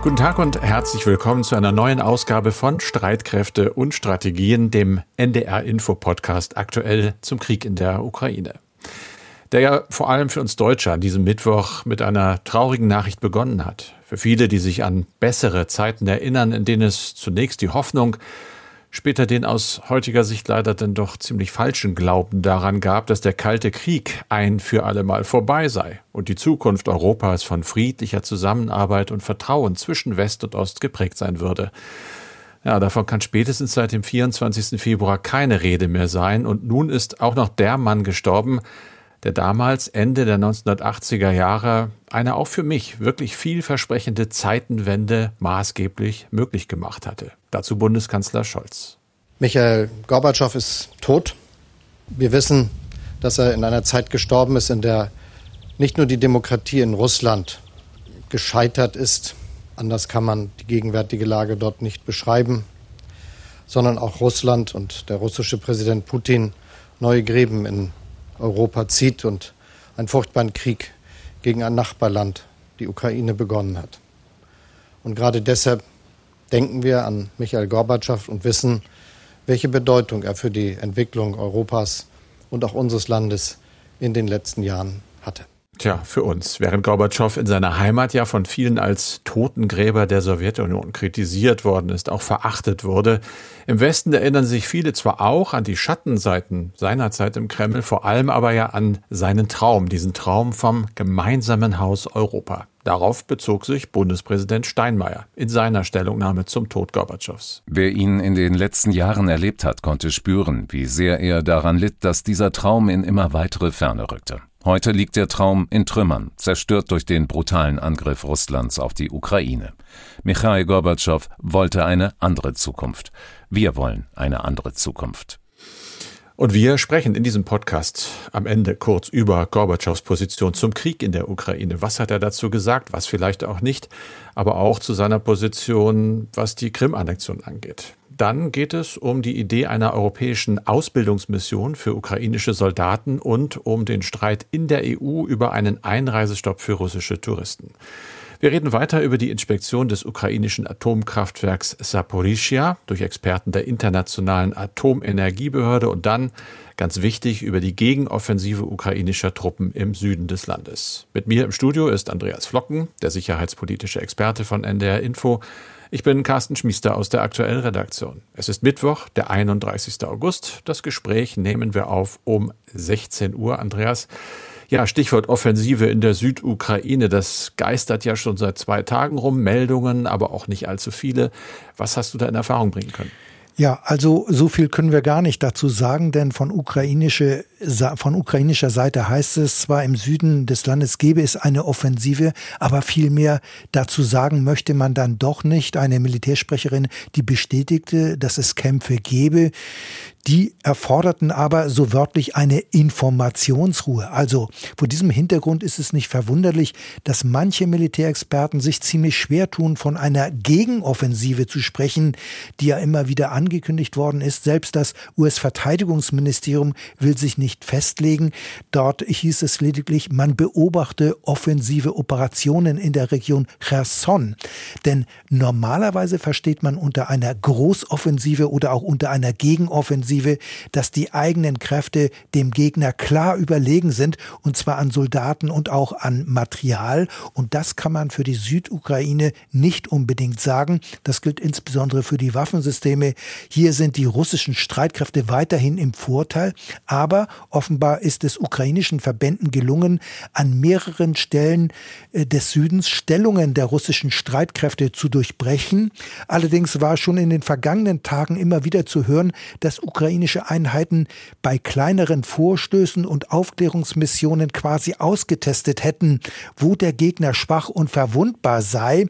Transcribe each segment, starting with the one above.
Guten Tag und herzlich willkommen zu einer neuen Ausgabe von Streitkräfte und Strategien, dem NDR Info Podcast aktuell zum Krieg in der Ukraine. Der ja vor allem für uns Deutsche an diesem Mittwoch mit einer traurigen Nachricht begonnen hat. Für viele, die sich an bessere Zeiten erinnern, in denen es zunächst die Hoffnung, später den aus heutiger Sicht leider dann doch ziemlich falschen Glauben daran gab, dass der Kalte Krieg ein für allemal vorbei sei und die Zukunft Europas von friedlicher Zusammenarbeit und Vertrauen zwischen West und Ost geprägt sein würde. Ja, davon kann spätestens seit dem 24. Februar keine Rede mehr sein und nun ist auch noch der Mann gestorben, der damals Ende der 1980er Jahre eine auch für mich wirklich vielversprechende Zeitenwende maßgeblich möglich gemacht hatte. Dazu Bundeskanzler Scholz. Michael Gorbatschow ist tot. Wir wissen, dass er in einer Zeit gestorben ist, in der nicht nur die Demokratie in Russland gescheitert ist, anders kann man die gegenwärtige Lage dort nicht beschreiben, sondern auch Russland und der russische Präsident Putin neue Gräben in Europa zieht und einen furchtbaren Krieg gegen ein Nachbarland, die Ukraine, begonnen hat. Und gerade deshalb denken wir an Michael Gorbatschow und wissen, welche Bedeutung er für die Entwicklung Europas und auch unseres Landes in den letzten Jahren hatte. Tja, für uns. Während Gorbatschow in seiner Heimat ja von vielen als Totengräber der Sowjetunion kritisiert worden ist, auch verachtet wurde, im Westen erinnern sich viele zwar auch an die Schattenseiten seiner Zeit im Kreml, vor allem aber ja an seinen Traum, diesen Traum vom gemeinsamen Haus Europa. Darauf bezog sich Bundespräsident Steinmeier in seiner Stellungnahme zum Tod Gorbatschows. Wer ihn in den letzten Jahren erlebt hat, konnte spüren, wie sehr er daran litt, dass dieser Traum in immer weitere Ferne rückte. Heute liegt der Traum in Trümmern, zerstört durch den brutalen Angriff Russlands auf die Ukraine. Michail Gorbatschow wollte eine andere Zukunft. Wir wollen eine andere Zukunft. Und wir sprechen in diesem Podcast am Ende kurz über Gorbatschows Position zum Krieg in der Ukraine. Was hat er dazu gesagt, was vielleicht auch nicht, aber auch zu seiner Position, was die Krim-Annexion angeht. Dann geht es um die Idee einer europäischen Ausbildungsmission für ukrainische Soldaten und um den Streit in der EU über einen Einreisestopp für russische Touristen. Wir reden weiter über die Inspektion des ukrainischen Atomkraftwerks Saporischia durch Experten der Internationalen Atomenergiebehörde und dann, ganz wichtig, über die Gegenoffensive ukrainischer Truppen im Süden des Landes. Mit mir im Studio ist Andreas Flocken, der sicherheitspolitische Experte von NDR Info. Ich bin Carsten Schmiester aus der aktuellen Redaktion. Es ist Mittwoch, der 31. August. Das Gespräch nehmen wir auf um 16 Uhr. Andreas, ja, Stichwort Offensive in der Südukraine. Das geistert ja schon seit zwei Tagen rum. Meldungen, aber auch nicht allzu viele. Was hast du da in Erfahrung bringen können? Ja, also so viel können wir gar nicht dazu sagen, denn von ukrainische, von ukrainischer Seite heißt es zwar im Süden des Landes gäbe es eine Offensive, aber viel mehr dazu sagen möchte man dann doch nicht. Eine Militärsprecherin, die bestätigte, dass es Kämpfe gebe. Die erforderten aber so wörtlich eine Informationsruhe. Also vor diesem Hintergrund ist es nicht verwunderlich, dass manche Militärexperten sich ziemlich schwer tun, von einer Gegenoffensive zu sprechen, die ja immer wieder angekündigt worden ist. Selbst das US-Verteidigungsministerium will sich nicht festlegen. Dort hieß es lediglich, man beobachte offensive Operationen in der Region Cherson. Denn normalerweise versteht man unter einer Großoffensive oder auch unter einer Gegenoffensive Offensive, dass die eigenen Kräfte dem Gegner klar überlegen sind, und zwar an Soldaten und auch an Material. Und das kann man für die Südukraine nicht unbedingt sagen. Das gilt insbesondere für die Waffensysteme. Hier sind die russischen Streitkräfte weiterhin im Vorteil, aber offenbar ist es ukrainischen Verbänden gelungen, an mehreren Stellen äh, des Südens Stellungen der russischen Streitkräfte zu durchbrechen. Allerdings war schon in den vergangenen Tagen immer wieder zu hören, dass Ukraine ukrainische Einheiten bei kleineren Vorstößen und Aufklärungsmissionen quasi ausgetestet hätten, wo der Gegner schwach und verwundbar sei,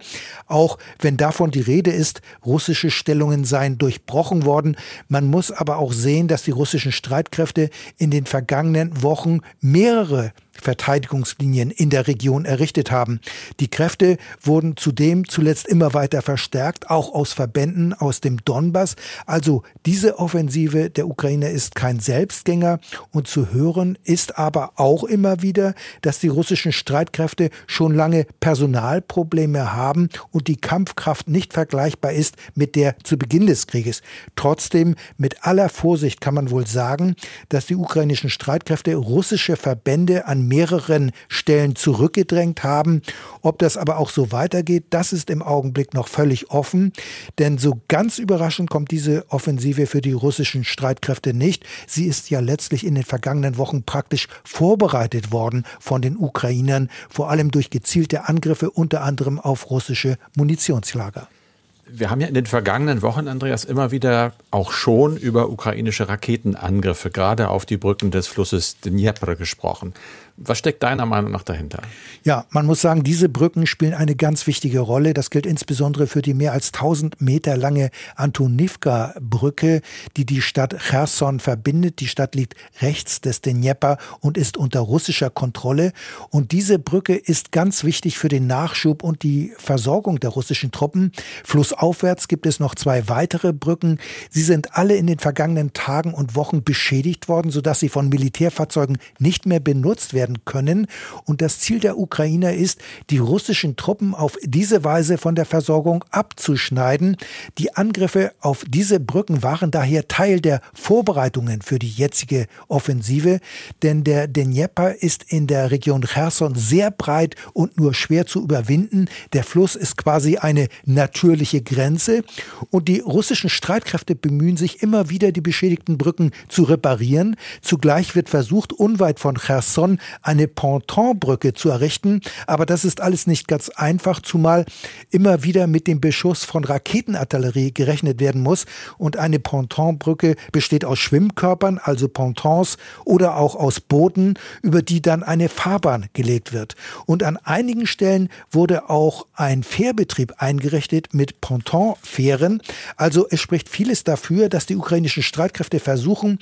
auch wenn davon die Rede ist, russische Stellungen seien durchbrochen worden. Man muss aber auch sehen, dass die russischen Streitkräfte in den vergangenen Wochen mehrere Verteidigungslinien in der Region errichtet haben. Die Kräfte wurden zudem zuletzt immer weiter verstärkt, auch aus Verbänden aus dem Donbass. Also diese Offensive der Ukraine ist kein Selbstgänger und zu hören ist aber auch immer wieder, dass die russischen Streitkräfte schon lange Personalprobleme haben und die Kampfkraft nicht vergleichbar ist mit der zu Beginn des Krieges. Trotzdem, mit aller Vorsicht kann man wohl sagen, dass die ukrainischen Streitkräfte russische Verbände an mehreren Stellen zurückgedrängt haben. Ob das aber auch so weitergeht, das ist im Augenblick noch völlig offen. Denn so ganz überraschend kommt diese Offensive für die russischen Streitkräfte nicht. Sie ist ja letztlich in den vergangenen Wochen praktisch vorbereitet worden von den Ukrainern, vor allem durch gezielte Angriffe unter anderem auf russische Munitionslager. Wir haben ja in den vergangenen Wochen, Andreas, immer wieder auch schon über ukrainische Raketenangriffe, gerade auf die Brücken des Flusses Dnipro gesprochen. Was steckt deiner Meinung nach dahinter? Ja, man muss sagen, diese Brücken spielen eine ganz wichtige Rolle. Das gilt insbesondere für die mehr als 1000 Meter lange Antonivka-Brücke, die die Stadt Cherson verbindet. Die Stadt liegt rechts des Dnepr und ist unter russischer Kontrolle. Und diese Brücke ist ganz wichtig für den Nachschub und die Versorgung der russischen Truppen. Flussaufwärts gibt es noch zwei weitere Brücken. Sie sind alle in den vergangenen Tagen und Wochen beschädigt worden, sodass sie von Militärfahrzeugen nicht mehr benutzt werden können. Und das Ziel der Ukrainer ist, die russischen Truppen auf diese Weise von der Versorgung abzuschneiden. Die Angriffe auf diese Brücken waren daher Teil der Vorbereitungen für die jetzige Offensive, denn der Dnepr ist in der Region Cherson sehr breit und nur schwer zu überwinden. Der Fluss ist quasi eine natürliche Grenze und die russischen Streitkräfte bemühen sich immer wieder, die beschädigten Brücken zu reparieren. Zugleich wird versucht, unweit von Cherson eine Pontonbrücke zu errichten. Aber das ist alles nicht ganz einfach, zumal immer wieder mit dem Beschuss von Raketenartillerie gerechnet werden muss. Und eine Pontonbrücke besteht aus Schwimmkörpern, also Pontons, oder auch aus Booten, über die dann eine Fahrbahn gelegt wird. Und an einigen Stellen wurde auch ein Fährbetrieb eingerichtet mit Pontonfähren. Also es spricht vieles dafür, dass die ukrainischen Streitkräfte versuchen,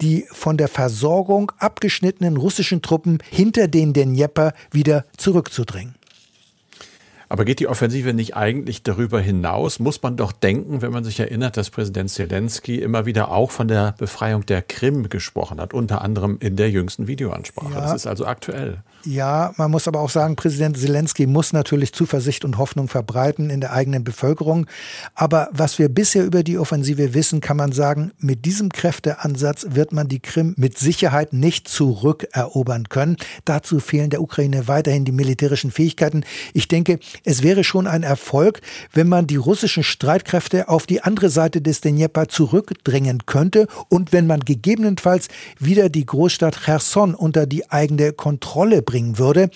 die von der Versorgung abgeschnittenen russischen Truppen hinter den Dnjepr wieder zurückzudrängen. Aber geht die Offensive nicht eigentlich darüber hinaus? Muss man doch denken, wenn man sich erinnert, dass Präsident Zelensky immer wieder auch von der Befreiung der Krim gesprochen hat, unter anderem in der jüngsten Videoansprache. Ja. Das ist also aktuell. Ja, man muss aber auch sagen, Präsident Zelensky muss natürlich Zuversicht und Hoffnung verbreiten in der eigenen Bevölkerung. Aber was wir bisher über die Offensive wissen, kann man sagen, mit diesem Kräfteansatz wird man die Krim mit Sicherheit nicht zurückerobern können. Dazu fehlen der Ukraine weiterhin die militärischen Fähigkeiten. Ich denke, es wäre schon ein Erfolg, wenn man die russischen Streitkräfte auf die andere Seite des Dnepr zurückdrängen könnte und wenn man gegebenenfalls wieder die Großstadt Cherson unter die eigene Kontrolle bringen würde.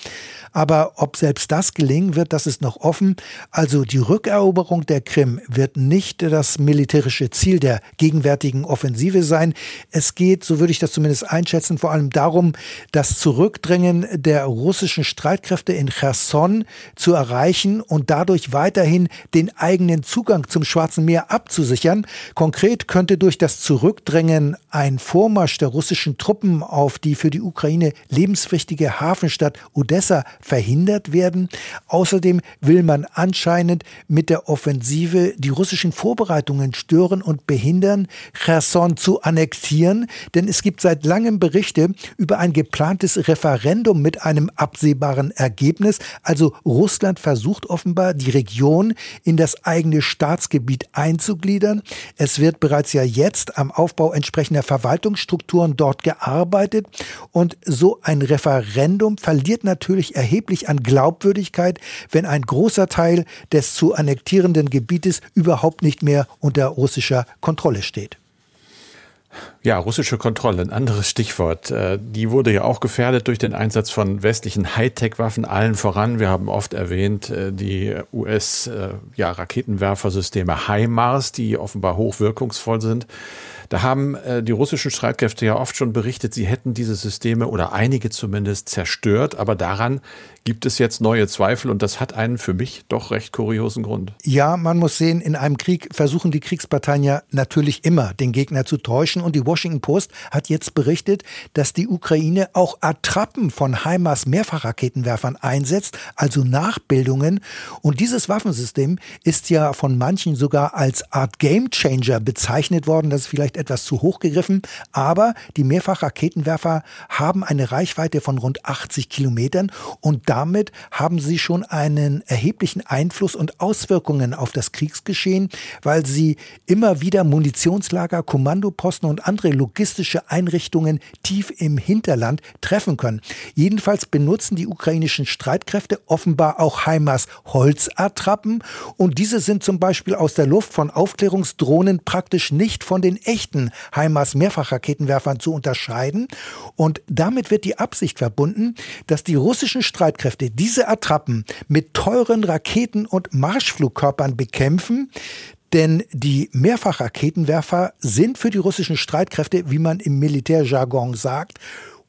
Aber ob selbst das gelingen wird, das ist noch offen. Also die Rückeroberung der Krim wird nicht das militärische Ziel der gegenwärtigen Offensive sein. Es geht, so würde ich das zumindest einschätzen, vor allem darum, das Zurückdrängen der russischen Streitkräfte in Cherson zu erreichen und dadurch weiterhin den eigenen Zugang zum Schwarzen Meer abzusichern. Konkret könnte durch das Zurückdrängen ein Vormarsch der russischen Truppen auf die für die Ukraine lebenswichtige Hafenstadt Odessa verhindert werden. Außerdem will man anscheinend mit der Offensive die russischen Vorbereitungen stören und behindern, Cherson zu annektieren, denn es gibt seit langem Berichte über ein geplantes Referendum mit einem absehbaren Ergebnis. Also Russland versucht offenbar, die Region in das eigene Staatsgebiet einzugliedern. Es wird bereits ja jetzt am Aufbau entsprechender Verwaltungsstrukturen dort gearbeitet und so ein Referendum verliert natürlich erheblich an Glaubwürdigkeit, wenn ein großer Teil des zu annektierenden Gebietes überhaupt nicht mehr unter russischer Kontrolle steht. Ja, russische Kontrolle, ein anderes Stichwort. Äh, die wurde ja auch gefährdet durch den Einsatz von westlichen Hightech-Waffen, allen voran. Wir haben oft erwähnt, äh, die US-Raketenwerfersysteme ja, HIMARS, die offenbar hochwirkungsvoll sind. Da haben äh, die russischen Streitkräfte ja oft schon berichtet, sie hätten diese Systeme oder einige zumindest zerstört, aber daran gibt es jetzt neue Zweifel und das hat einen für mich doch recht kuriosen Grund. Ja, man muss sehen, in einem Krieg versuchen die Kriegsparteien ja natürlich immer, den Gegner zu täuschen und die Washington Post hat jetzt berichtet, dass die Ukraine auch Attrappen von HIMARS Mehrfachraketenwerfern einsetzt, also Nachbildungen. Und dieses Waffensystem ist ja von manchen sogar als Art Gamechanger bezeichnet worden. Das ist vielleicht etwas zu hoch gegriffen, aber die Mehrfachraketenwerfer haben eine Reichweite von rund 80 Kilometern und damit haben sie schon einen erheblichen Einfluss und Auswirkungen auf das Kriegsgeschehen, weil sie immer wieder Munitionslager, Kommandoposten und andere logistische Einrichtungen tief im Hinterland treffen können. Jedenfalls benutzen die ukrainischen Streitkräfte offenbar auch HIMARS Holzattrappen und diese sind zum Beispiel aus der Luft von Aufklärungsdrohnen praktisch nicht von den echten HIMARS Mehrfachraketenwerfern zu unterscheiden. Und damit wird die Absicht verbunden, dass die russischen Streitkräfte diese Attrappen mit teuren Raketen und Marschflugkörpern bekämpfen, denn die Mehrfachraketenwerfer sind für die russischen Streitkräfte, wie man im Militärjargon sagt,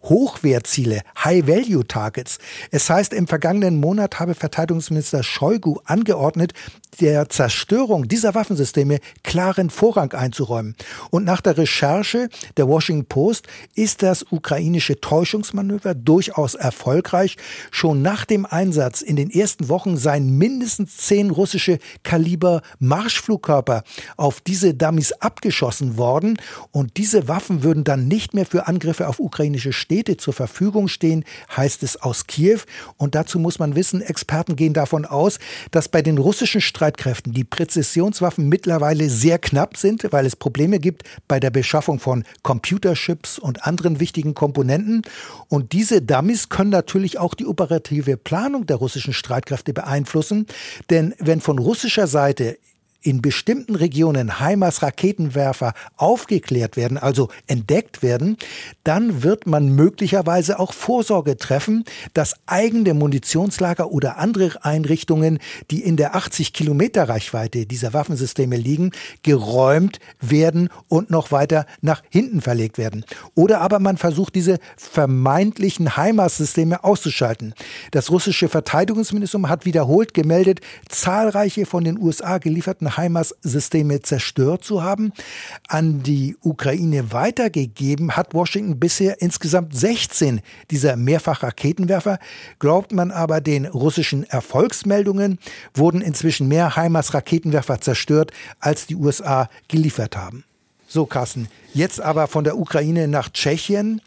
Hochwertziele, High-Value-Targets. Es heißt, im vergangenen Monat habe Verteidigungsminister Shoigu angeordnet, der Zerstörung dieser Waffensysteme klaren Vorrang einzuräumen. Und nach der Recherche der Washington Post ist das ukrainische Täuschungsmanöver durchaus erfolgreich. Schon nach dem Einsatz in den ersten Wochen seien mindestens zehn russische Kaliber Marschflugkörper auf diese Dummies abgeschossen worden. Und diese Waffen würden dann nicht mehr für Angriffe auf ukrainische Städte Städte zur Verfügung stehen, heißt es aus Kiew. Und dazu muss man wissen, Experten gehen davon aus, dass bei den russischen Streitkräften die Präzisionswaffen mittlerweile sehr knapp sind, weil es Probleme gibt bei der Beschaffung von Computerships und anderen wichtigen Komponenten. Und diese Dummies können natürlich auch die operative Planung der russischen Streitkräfte beeinflussen. Denn wenn von russischer Seite in bestimmten Regionen HIMARS Raketenwerfer aufgeklärt werden, also entdeckt werden, dann wird man möglicherweise auch Vorsorge treffen, dass eigene Munitionslager oder andere Einrichtungen, die in der 80 Kilometer Reichweite dieser Waffensysteme liegen, geräumt werden und noch weiter nach hinten verlegt werden. Oder aber man versucht, diese vermeintlichen HIMARS-Systeme auszuschalten. Das russische Verteidigungsministerium hat wiederholt gemeldet, zahlreiche von den USA gelieferten HIMARS-Systeme zerstört zu haben, an die Ukraine weitergegeben hat Washington bisher insgesamt 16 dieser Mehrfachraketenwerfer. Glaubt man aber den russischen Erfolgsmeldungen, wurden inzwischen mehr HIMARS-Raketenwerfer zerstört, als die USA geliefert haben. So, Carsten, jetzt aber von der Ukraine nach Tschechien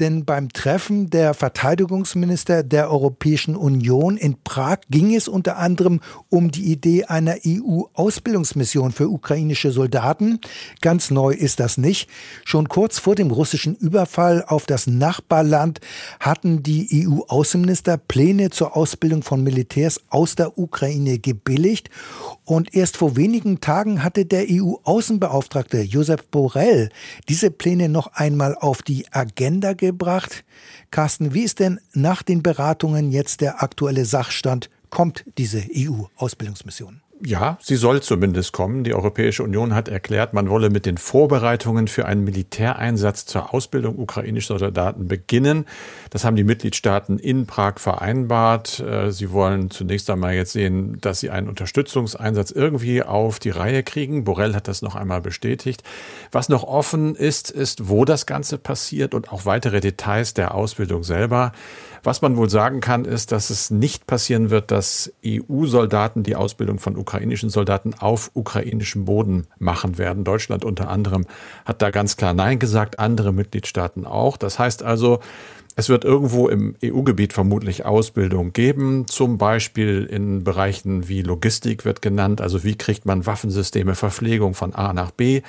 denn beim Treffen der Verteidigungsminister der Europäischen Union in Prag ging es unter anderem um die Idee einer EU-Ausbildungsmission für ukrainische Soldaten. Ganz neu ist das nicht. Schon kurz vor dem russischen Überfall auf das Nachbarland hatten die EU-Außenminister Pläne zur Ausbildung von Militärs aus der Ukraine gebilligt. Und erst vor wenigen Tagen hatte der EU-Außenbeauftragte Josep Borrell diese Pläne noch einmal auf die Agenda gebracht gebracht. Carsten, wie ist denn nach den Beratungen jetzt der aktuelle Sachstand? Kommt diese EU-Ausbildungsmission? Ja, sie soll zumindest kommen. Die Europäische Union hat erklärt, man wolle mit den Vorbereitungen für einen Militäreinsatz zur Ausbildung ukrainischer Soldaten beginnen. Das haben die Mitgliedstaaten in Prag vereinbart. Äh, sie wollen zunächst einmal jetzt sehen, dass sie einen Unterstützungseinsatz irgendwie auf die Reihe kriegen. Borrell hat das noch einmal bestätigt. Was noch offen ist, ist, wo das Ganze passiert und auch weitere Details der Ausbildung selber. Was man wohl sagen kann, ist, dass es nicht passieren wird, dass EU-Soldaten die Ausbildung von ukrainischen Soldaten auf ukrainischem Boden machen werden. Deutschland unter anderem hat da ganz klar Nein gesagt, andere Mitgliedstaaten auch. Das heißt also, es wird irgendwo im EU-Gebiet vermutlich Ausbildung geben, zum Beispiel in Bereichen wie Logistik wird genannt, also wie kriegt man Waffensysteme, Verpflegung von A nach B.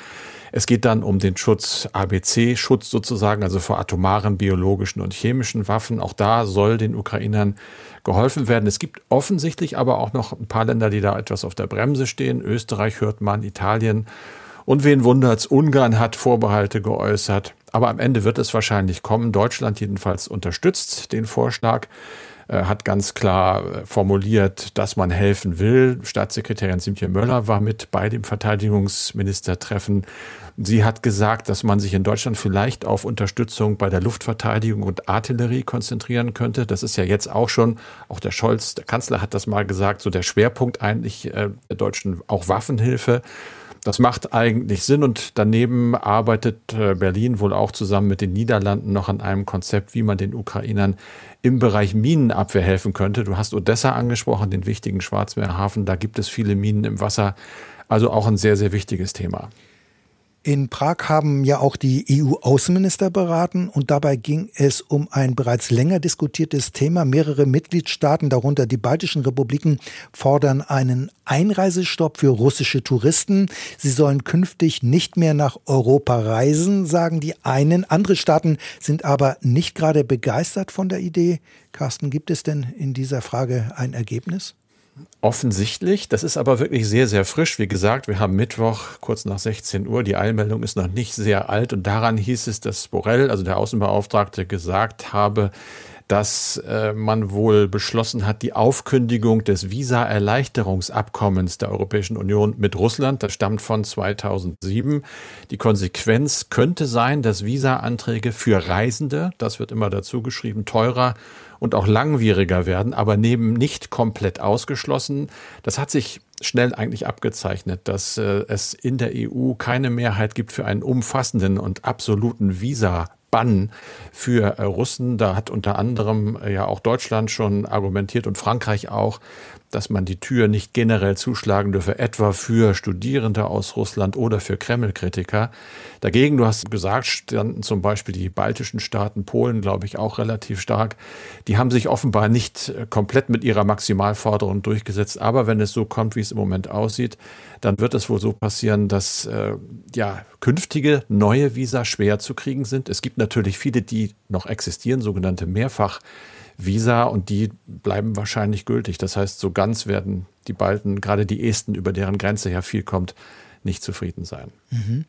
Es geht dann um den Schutz ABC, Schutz sozusagen, also vor atomaren, biologischen und chemischen Waffen. Auch da soll den Ukrainern geholfen werden. Es gibt offensichtlich aber auch noch ein paar Länder, die da etwas auf der Bremse stehen. Österreich hört man, Italien. Und wen wundert's, Ungarn hat Vorbehalte geäußert. Aber am Ende wird es wahrscheinlich kommen. Deutschland jedenfalls unterstützt den Vorschlag. Äh, hat ganz klar äh, formuliert, dass man helfen will. Staatssekretärin Simtje Möller war mit bei dem Verteidigungsministertreffen. Sie hat gesagt, dass man sich in Deutschland vielleicht auf Unterstützung bei der Luftverteidigung und Artillerie konzentrieren könnte. Das ist ja jetzt auch schon, auch der Scholz, der Kanzler hat das mal gesagt, so der Schwerpunkt eigentlich äh, der deutschen auch Waffenhilfe. Das macht eigentlich Sinn und daneben arbeitet äh, Berlin wohl auch zusammen mit den Niederlanden noch an einem Konzept, wie man den Ukrainern im Bereich Minenabwehr helfen könnte. Du hast Odessa angesprochen, den wichtigen Schwarzmeerhafen. Da gibt es viele Minen im Wasser. Also auch ein sehr, sehr wichtiges Thema. In Prag haben ja auch die EU-Außenminister beraten und dabei ging es um ein bereits länger diskutiertes Thema. Mehrere Mitgliedstaaten, darunter die baltischen Republiken, fordern einen Einreisestopp für russische Touristen. Sie sollen künftig nicht mehr nach Europa reisen, sagen die einen. Andere Staaten sind aber nicht gerade begeistert von der Idee. Carsten, gibt es denn in dieser Frage ein Ergebnis? Offensichtlich, das ist aber wirklich sehr, sehr frisch. Wie gesagt, wir haben Mittwoch kurz nach 16 Uhr. Die Eilmeldung ist noch nicht sehr alt und daran hieß es, dass Borrell, also der Außenbeauftragte, gesagt habe, dass äh, man wohl beschlossen hat, die Aufkündigung des Visa-Erleichterungsabkommens der Europäischen Union mit Russland, das stammt von 2007. Die Konsequenz könnte sein, dass Visa-Anträge für Reisende, das wird immer dazu geschrieben, teurer und auch langwieriger werden, aber neben nicht komplett ausgeschlossen. Das hat sich schnell eigentlich abgezeichnet, dass äh, es in der EU keine Mehrheit gibt für einen umfassenden und absoluten Visa Bann für äh, Russen. Da hat unter anderem äh, ja auch Deutschland schon argumentiert und Frankreich auch, dass man die Tür nicht generell zuschlagen dürfe, etwa für Studierende aus Russland oder für Kreml-Kritiker. Dagegen, du hast gesagt, standen zum Beispiel die baltischen Staaten, Polen, glaube ich, auch relativ stark. Die haben sich offenbar nicht äh, komplett mit ihrer Maximalforderung durchgesetzt. Aber wenn es so kommt, wie es im Moment aussieht, dann wird es wohl so passieren, dass äh, ja künftige neue Visa schwer zu kriegen sind. Es gibt natürlich viele, die noch existieren, sogenannte Mehrfach. Visa und die bleiben wahrscheinlich gültig. Das heißt, so ganz werden die Balten, gerade die Esten, über deren Grenze ja viel kommt, nicht zufrieden sein. Mhm.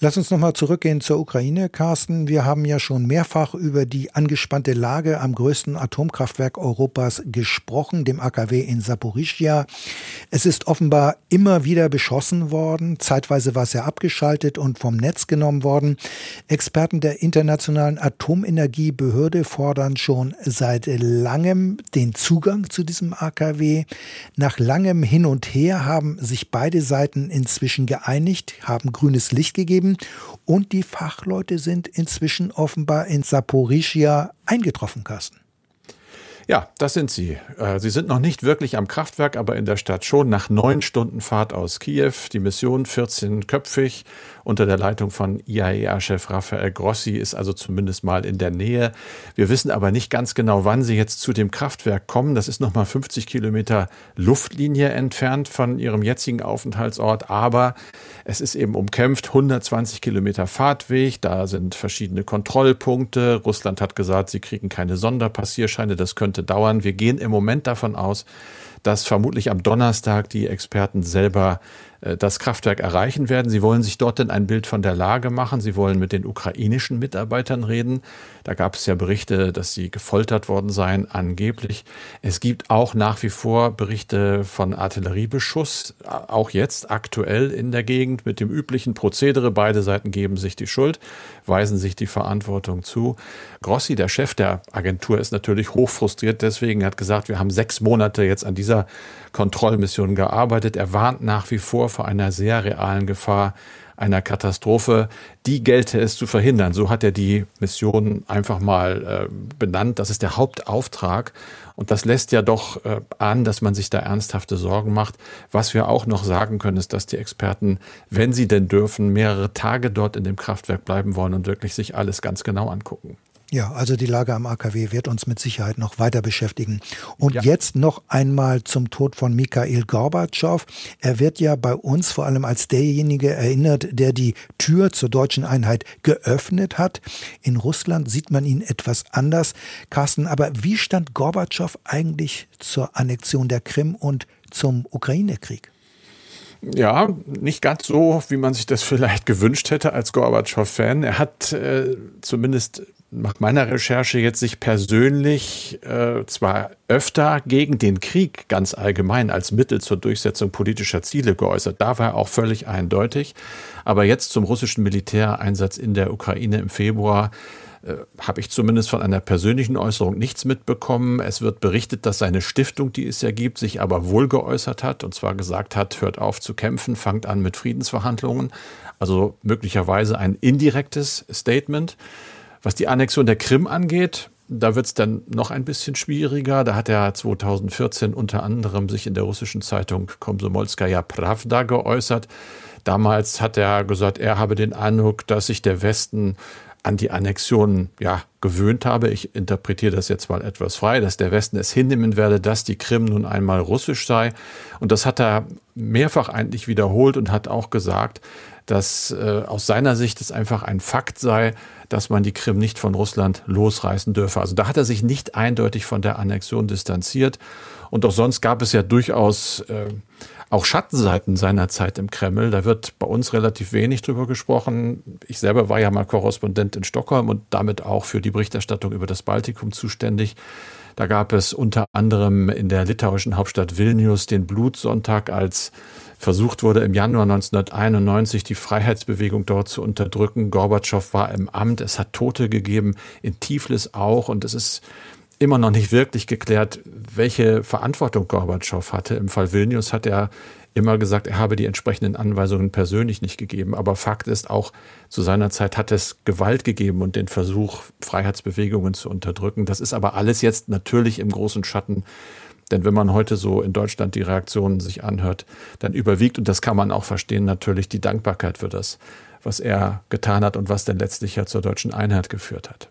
Lass uns nochmal zurückgehen zur Ukraine, Carsten. Wir haben ja schon mehrfach über die angespannte Lage am größten Atomkraftwerk Europas gesprochen, dem AKW in Saporischia. Es ist offenbar immer wieder beschossen worden. Zeitweise war es ja abgeschaltet und vom Netz genommen worden. Experten der Internationalen Atomenergiebehörde fordern schon seit langem den Zugang zu diesem AKW. Nach langem Hin und Her haben sich beide Seiten inzwischen geeinigt, haben grünes Licht gegeben gegeben und die Fachleute sind inzwischen offenbar in Saporischia eingetroffen, Carsten. Ja, das sind sie. Äh, sie sind noch nicht wirklich am Kraftwerk, aber in der Stadt schon. Nach neun Stunden Fahrt aus Kiew. Die Mission 14-köpfig unter der Leitung von IAEA-Chef Rafael Grossi ist also zumindest mal in der Nähe. Wir wissen aber nicht ganz genau, wann sie jetzt zu dem Kraftwerk kommen. Das ist nochmal 50 Kilometer Luftlinie entfernt von ihrem jetzigen Aufenthaltsort. Aber es ist eben umkämpft. 120 Kilometer Fahrtweg. Da sind verschiedene Kontrollpunkte. Russland hat gesagt, sie kriegen keine Sonderpassierscheine. Das könnte dauern. Wir gehen im Moment davon aus, dass vermutlich am Donnerstag die Experten selber äh, das Kraftwerk erreichen werden. Sie wollen sich dort denn ein Bild von der Lage machen. Sie wollen mit den ukrainischen Mitarbeitern reden. Da gab es ja Berichte, dass sie gefoltert worden seien, angeblich. Es gibt auch nach wie vor Berichte von Artilleriebeschuss, auch jetzt aktuell in der Gegend mit dem üblichen Prozedere. Beide Seiten geben sich die Schuld, weisen sich die Verantwortung zu. Grossi, der Chef der Agentur, ist natürlich hochfrustriert. Deswegen hat gesagt, wir haben sechs Monate jetzt an dieser Kontrollmission gearbeitet. Er warnt nach wie vor vor einer sehr realen Gefahr einer Katastrophe. Die gelte es zu verhindern. So hat er die Mission einfach mal äh, benannt. Das ist der Hauptauftrag. Und das lässt ja doch äh, an, dass man sich da ernsthafte Sorgen macht. Was wir auch noch sagen können, ist, dass die Experten, wenn sie denn dürfen, mehrere Tage dort in dem Kraftwerk bleiben wollen und wirklich sich alles ganz genau angucken. Ja, also die Lage am AKW wird uns mit Sicherheit noch weiter beschäftigen. Und ja. jetzt noch einmal zum Tod von Mikhail Gorbatschow. Er wird ja bei uns vor allem als derjenige erinnert, der die Tür zur deutschen Einheit geöffnet hat. In Russland sieht man ihn etwas anders. Carsten, aber wie stand Gorbatschow eigentlich zur Annexion der Krim und zum Ukraine-Krieg? Ja, nicht ganz so, wie man sich das vielleicht gewünscht hätte als Gorbatschow-Fan. Er hat äh, zumindest nach meiner Recherche jetzt sich persönlich äh, zwar öfter gegen den Krieg ganz allgemein als Mittel zur Durchsetzung politischer Ziele geäußert. Da war er auch völlig eindeutig. Aber jetzt zum russischen Militäreinsatz in der Ukraine im Februar äh, habe ich zumindest von einer persönlichen Äußerung nichts mitbekommen. Es wird berichtet, dass seine Stiftung, die es ja gibt, sich aber wohl geäußert hat und zwar gesagt hat, hört auf zu kämpfen, fangt an mit Friedensverhandlungen. Also möglicherweise ein indirektes Statement. Was die Annexion der Krim angeht, da wird es dann noch ein bisschen schwieriger. Da hat er 2014 unter anderem sich in der russischen Zeitung Komsomolskaya Pravda geäußert. Damals hat er gesagt, er habe den Eindruck, dass sich der Westen an die Annexion ja, gewöhnt habe. Ich interpretiere das jetzt mal etwas frei, dass der Westen es hinnehmen werde, dass die Krim nun einmal russisch sei. Und das hat er mehrfach eigentlich wiederholt und hat auch gesagt, dass äh, aus seiner Sicht es einfach ein Fakt sei, dass man die Krim nicht von Russland losreißen dürfe. Also da hat er sich nicht eindeutig von der Annexion distanziert. Und auch sonst gab es ja durchaus äh, auch Schattenseiten seiner Zeit im Kreml. Da wird bei uns relativ wenig drüber gesprochen. Ich selber war ja mal Korrespondent in Stockholm und damit auch für die Berichterstattung über das Baltikum zuständig. Da gab es unter anderem in der litauischen Hauptstadt Vilnius den Blutsonntag, als versucht wurde, im Januar 1991 die Freiheitsbewegung dort zu unterdrücken. Gorbatschow war im Amt, es hat Tote gegeben, in Tiflis auch. Und es ist immer noch nicht wirklich geklärt, welche Verantwortung Gorbatschow hatte. Im Fall Vilnius hat er immer gesagt, er habe die entsprechenden Anweisungen persönlich nicht gegeben. Aber Fakt ist auch, zu seiner Zeit hat es Gewalt gegeben und den Versuch, Freiheitsbewegungen zu unterdrücken. Das ist aber alles jetzt natürlich im großen Schatten. Denn wenn man heute so in Deutschland die Reaktionen sich anhört, dann überwiegt, und das kann man auch verstehen, natürlich die Dankbarkeit für das, was er getan hat und was denn letztlich ja zur deutschen Einheit geführt hat.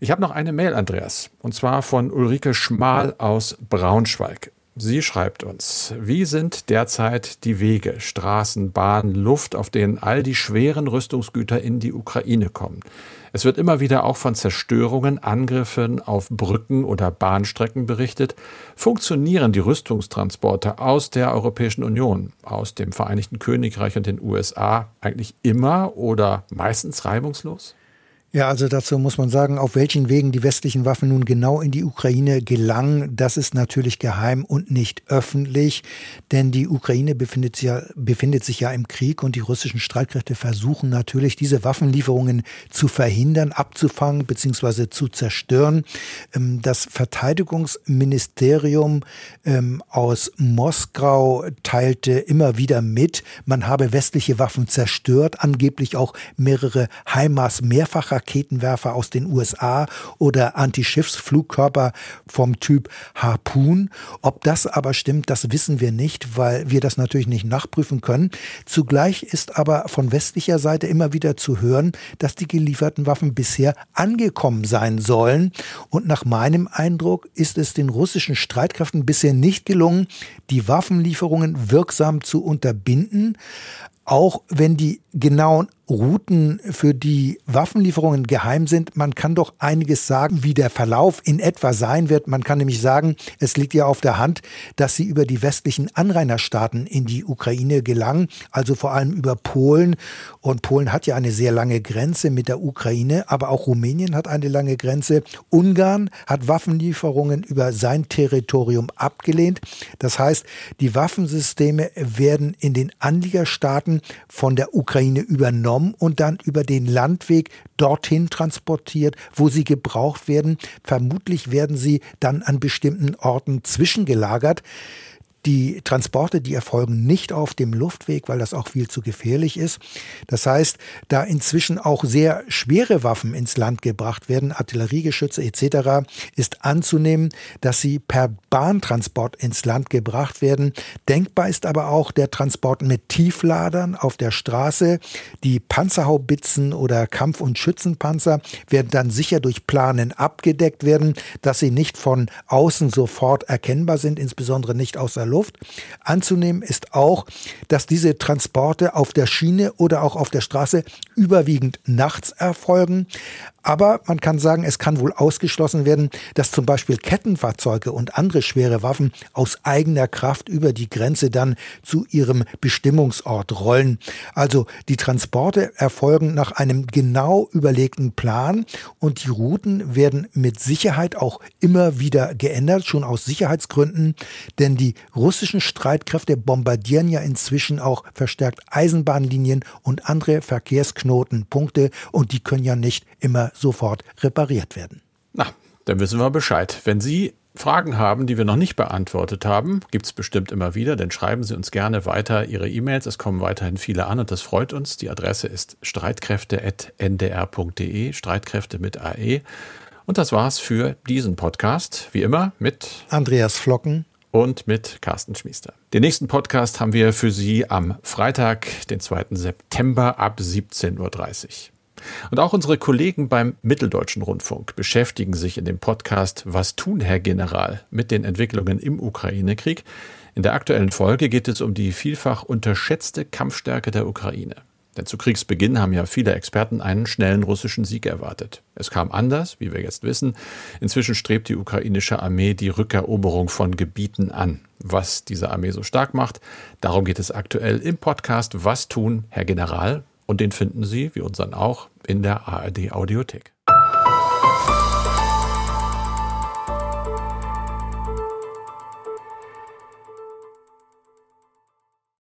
Ich habe noch eine Mail, Andreas, und zwar von Ulrike Schmal aus Braunschweig. Sie schreibt uns, wie sind derzeit die Wege, Straßen, Bahnen, Luft, auf denen all die schweren Rüstungsgüter in die Ukraine kommen? Es wird immer wieder auch von Zerstörungen, Angriffen auf Brücken oder Bahnstrecken berichtet. Funktionieren die Rüstungstransporte aus der Europäischen Union, aus dem Vereinigten Königreich und den USA eigentlich immer oder meistens reibungslos? Ja, also dazu muss man sagen, auf welchen Wegen die westlichen Waffen nun genau in die Ukraine gelangen, das ist natürlich geheim und nicht öffentlich, denn die Ukraine befindet sich ja, befindet sich ja im Krieg und die russischen Streitkräfte versuchen natürlich, diese Waffenlieferungen zu verhindern, abzufangen bzw. zu zerstören. Ähm, das Verteidigungsministerium ähm, aus Moskau teilte immer wieder mit, man habe westliche Waffen zerstört, angeblich auch mehrere HIMARS mehrfacher Raketenwerfer aus den USA oder Antischiffsflugkörper vom Typ Harpoon. Ob das aber stimmt, das wissen wir nicht, weil wir das natürlich nicht nachprüfen können. Zugleich ist aber von westlicher Seite immer wieder zu hören, dass die gelieferten Waffen bisher angekommen sein sollen. Und nach meinem Eindruck ist es den russischen Streitkräften bisher nicht gelungen, die Waffenlieferungen wirksam zu unterbinden auch wenn die genauen Routen für die Waffenlieferungen geheim sind. Man kann doch einiges sagen, wie der Verlauf in etwa sein wird. Man kann nämlich sagen, es liegt ja auf der Hand, dass sie über die westlichen Anrainerstaaten in die Ukraine gelangen, also vor allem über Polen. Und Polen hat ja eine sehr lange Grenze mit der Ukraine, aber auch Rumänien hat eine lange Grenze. Ungarn hat Waffenlieferungen über sein Territorium abgelehnt. Das heißt, die Waffensysteme werden in den Anliegerstaaten von der Ukraine übernommen und dann über den Landweg dorthin transportiert, wo sie gebraucht werden. Vermutlich werden sie dann an bestimmten Orten zwischengelagert. Die Transporte, die erfolgen nicht auf dem Luftweg, weil das auch viel zu gefährlich ist. Das heißt, da inzwischen auch sehr schwere Waffen ins Land gebracht werden, Artilleriegeschütze etc., ist anzunehmen, dass sie per Bahntransport ins Land gebracht werden. Denkbar ist aber auch der Transport mit Tiefladern auf der Straße. Die Panzerhaubitzen oder Kampf- und Schützenpanzer werden dann sicher durch Planen abgedeckt werden, dass sie nicht von außen sofort erkennbar sind, insbesondere nicht aus der Luft. Anzunehmen ist auch, dass diese Transporte auf der Schiene oder auch auf der Straße überwiegend nachts erfolgen. Aber man kann sagen, es kann wohl ausgeschlossen werden, dass zum Beispiel Kettenfahrzeuge und andere schwere Waffen aus eigener Kraft über die Grenze dann zu ihrem Bestimmungsort rollen. Also die Transporte erfolgen nach einem genau überlegten Plan und die Routen werden mit Sicherheit auch immer wieder geändert, schon aus Sicherheitsgründen, denn die russischen Streitkräfte bombardieren ja inzwischen auch verstärkt Eisenbahnlinien und andere Verkehrsknotenpunkte und die können ja nicht immer sofort repariert werden. Na, dann wissen wir Bescheid. Wenn Sie Fragen haben, die wir noch nicht beantwortet haben, gibt es bestimmt immer wieder, dann schreiben Sie uns gerne weiter Ihre E-Mails. Es kommen weiterhin viele an und das freut uns. Die Adresse ist streitkräfte.ndr.de, Streitkräfte mit AE. Und das war's für diesen Podcast. Wie immer mit Andreas Flocken und mit Carsten Schmiester. Den nächsten Podcast haben wir für Sie am Freitag, den 2. September ab 17.30 Uhr. Und auch unsere Kollegen beim Mitteldeutschen Rundfunk beschäftigen sich in dem Podcast Was tun, Herr General, mit den Entwicklungen im Ukraine-Krieg. In der aktuellen Folge geht es um die vielfach unterschätzte Kampfstärke der Ukraine. Denn zu Kriegsbeginn haben ja viele Experten einen schnellen russischen Sieg erwartet. Es kam anders, wie wir jetzt wissen. Inzwischen strebt die ukrainische Armee die Rückeroberung von Gebieten an. Was diese Armee so stark macht, darum geht es aktuell im Podcast Was tun, Herr General? Und den finden Sie, wie unseren auch, in der ARD Audiothek.